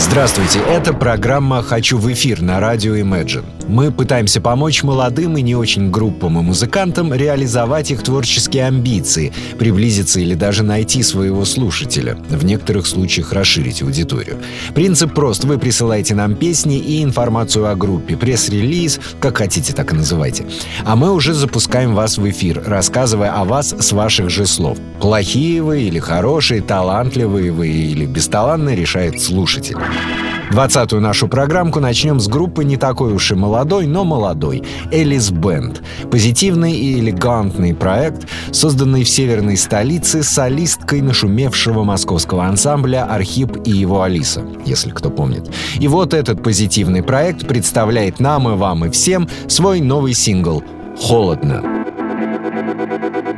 Здравствуйте, это программа «Хочу в эфир» на радио Imagine. Мы пытаемся помочь молодым и не очень группам и музыкантам реализовать их творческие амбиции, приблизиться или даже найти своего слушателя, в некоторых случаях расширить аудиторию. Принцип прост. Вы присылаете нам песни и информацию о группе, пресс-релиз, как хотите, так и называйте. А мы уже запускаем вас в эфир, рассказывая о вас с ваших же слов. Плохие вы или хорошие, талантливые вы или бесталанные решает слушатель. Двадцатую нашу программку начнем с группы не такой уж и молодой, но молодой — Элис Бенд. Позитивный и элегантный проект, созданный в северной столице солисткой нашумевшего московского ансамбля «Архип и его Алиса», если кто помнит. И вот этот позитивный проект представляет нам и вам и всем свой новый сингл «Холодно». Никогда не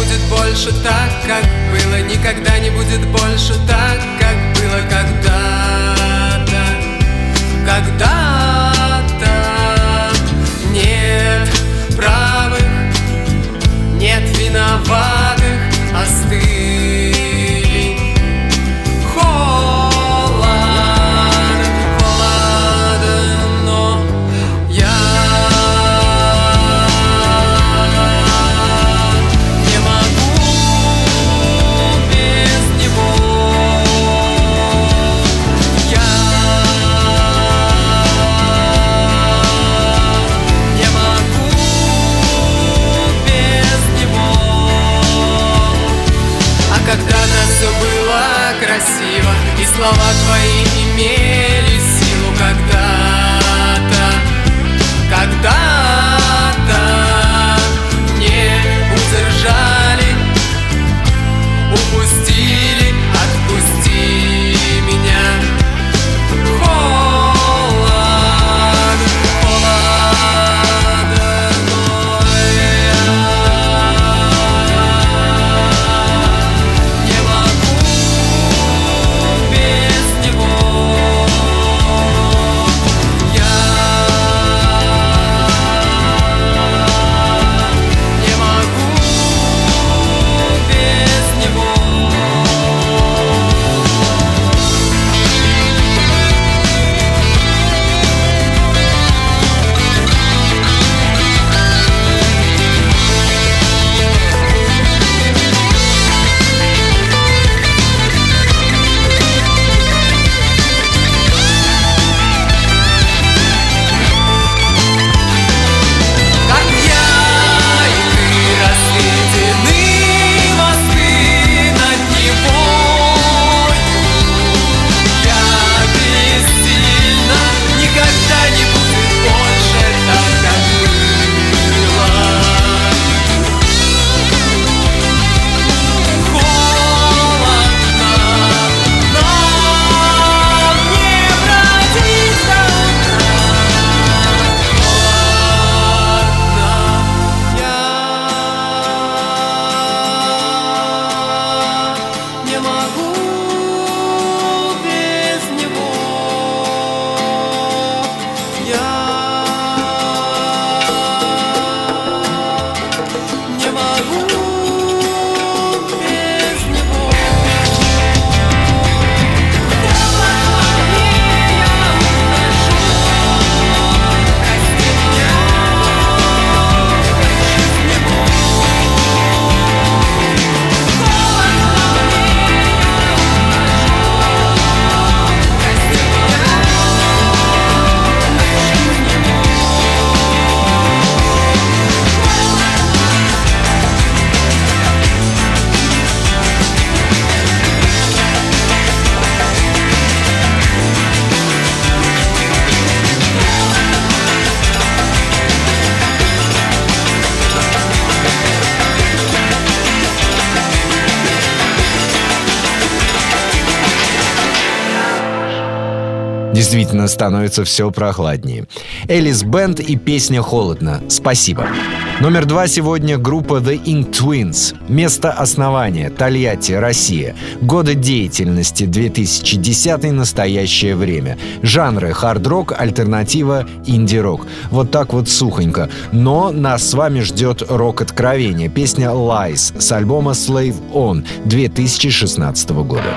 будет больше так, как было. Никогда не будет больше так, как было когда-то. Когда-то Действительно, становится все прохладнее. Элис Бенд и песня «Холодно». Спасибо. Номер два сегодня группа The Ink Twins. Место основания – Тольятти, Россия. Годы деятельности – 2010 настоящее время. Жанры – хард-рок, альтернатива, инди-рок. Вот так вот сухонько. Но нас с вами ждет рок-откровение. Песня Lies с альбома Slave On 2016 года.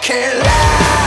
Вот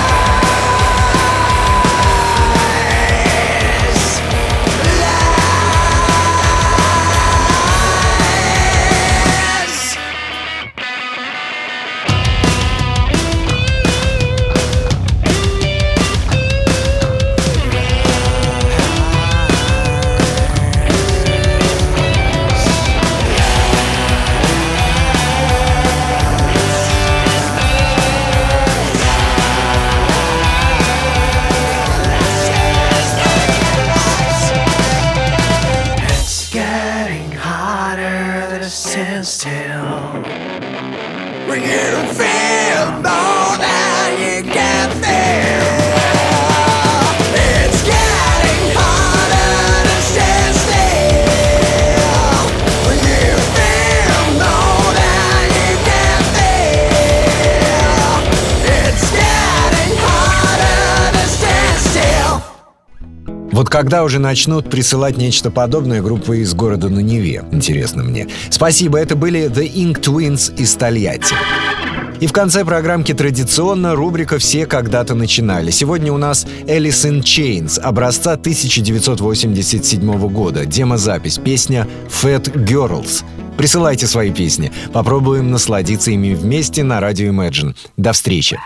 когда уже начнут присылать нечто подобное группы из города на Неве? Интересно мне. Спасибо, это были The Ink Twins из Тольятти. И в конце программки традиционно рубрика «Все когда-то начинали». Сегодня у нас in Chains образца 1987 года. Демозапись, песня «Fat Girls». Присылайте свои песни. Попробуем насладиться ими вместе на радио Imagine. До встречи!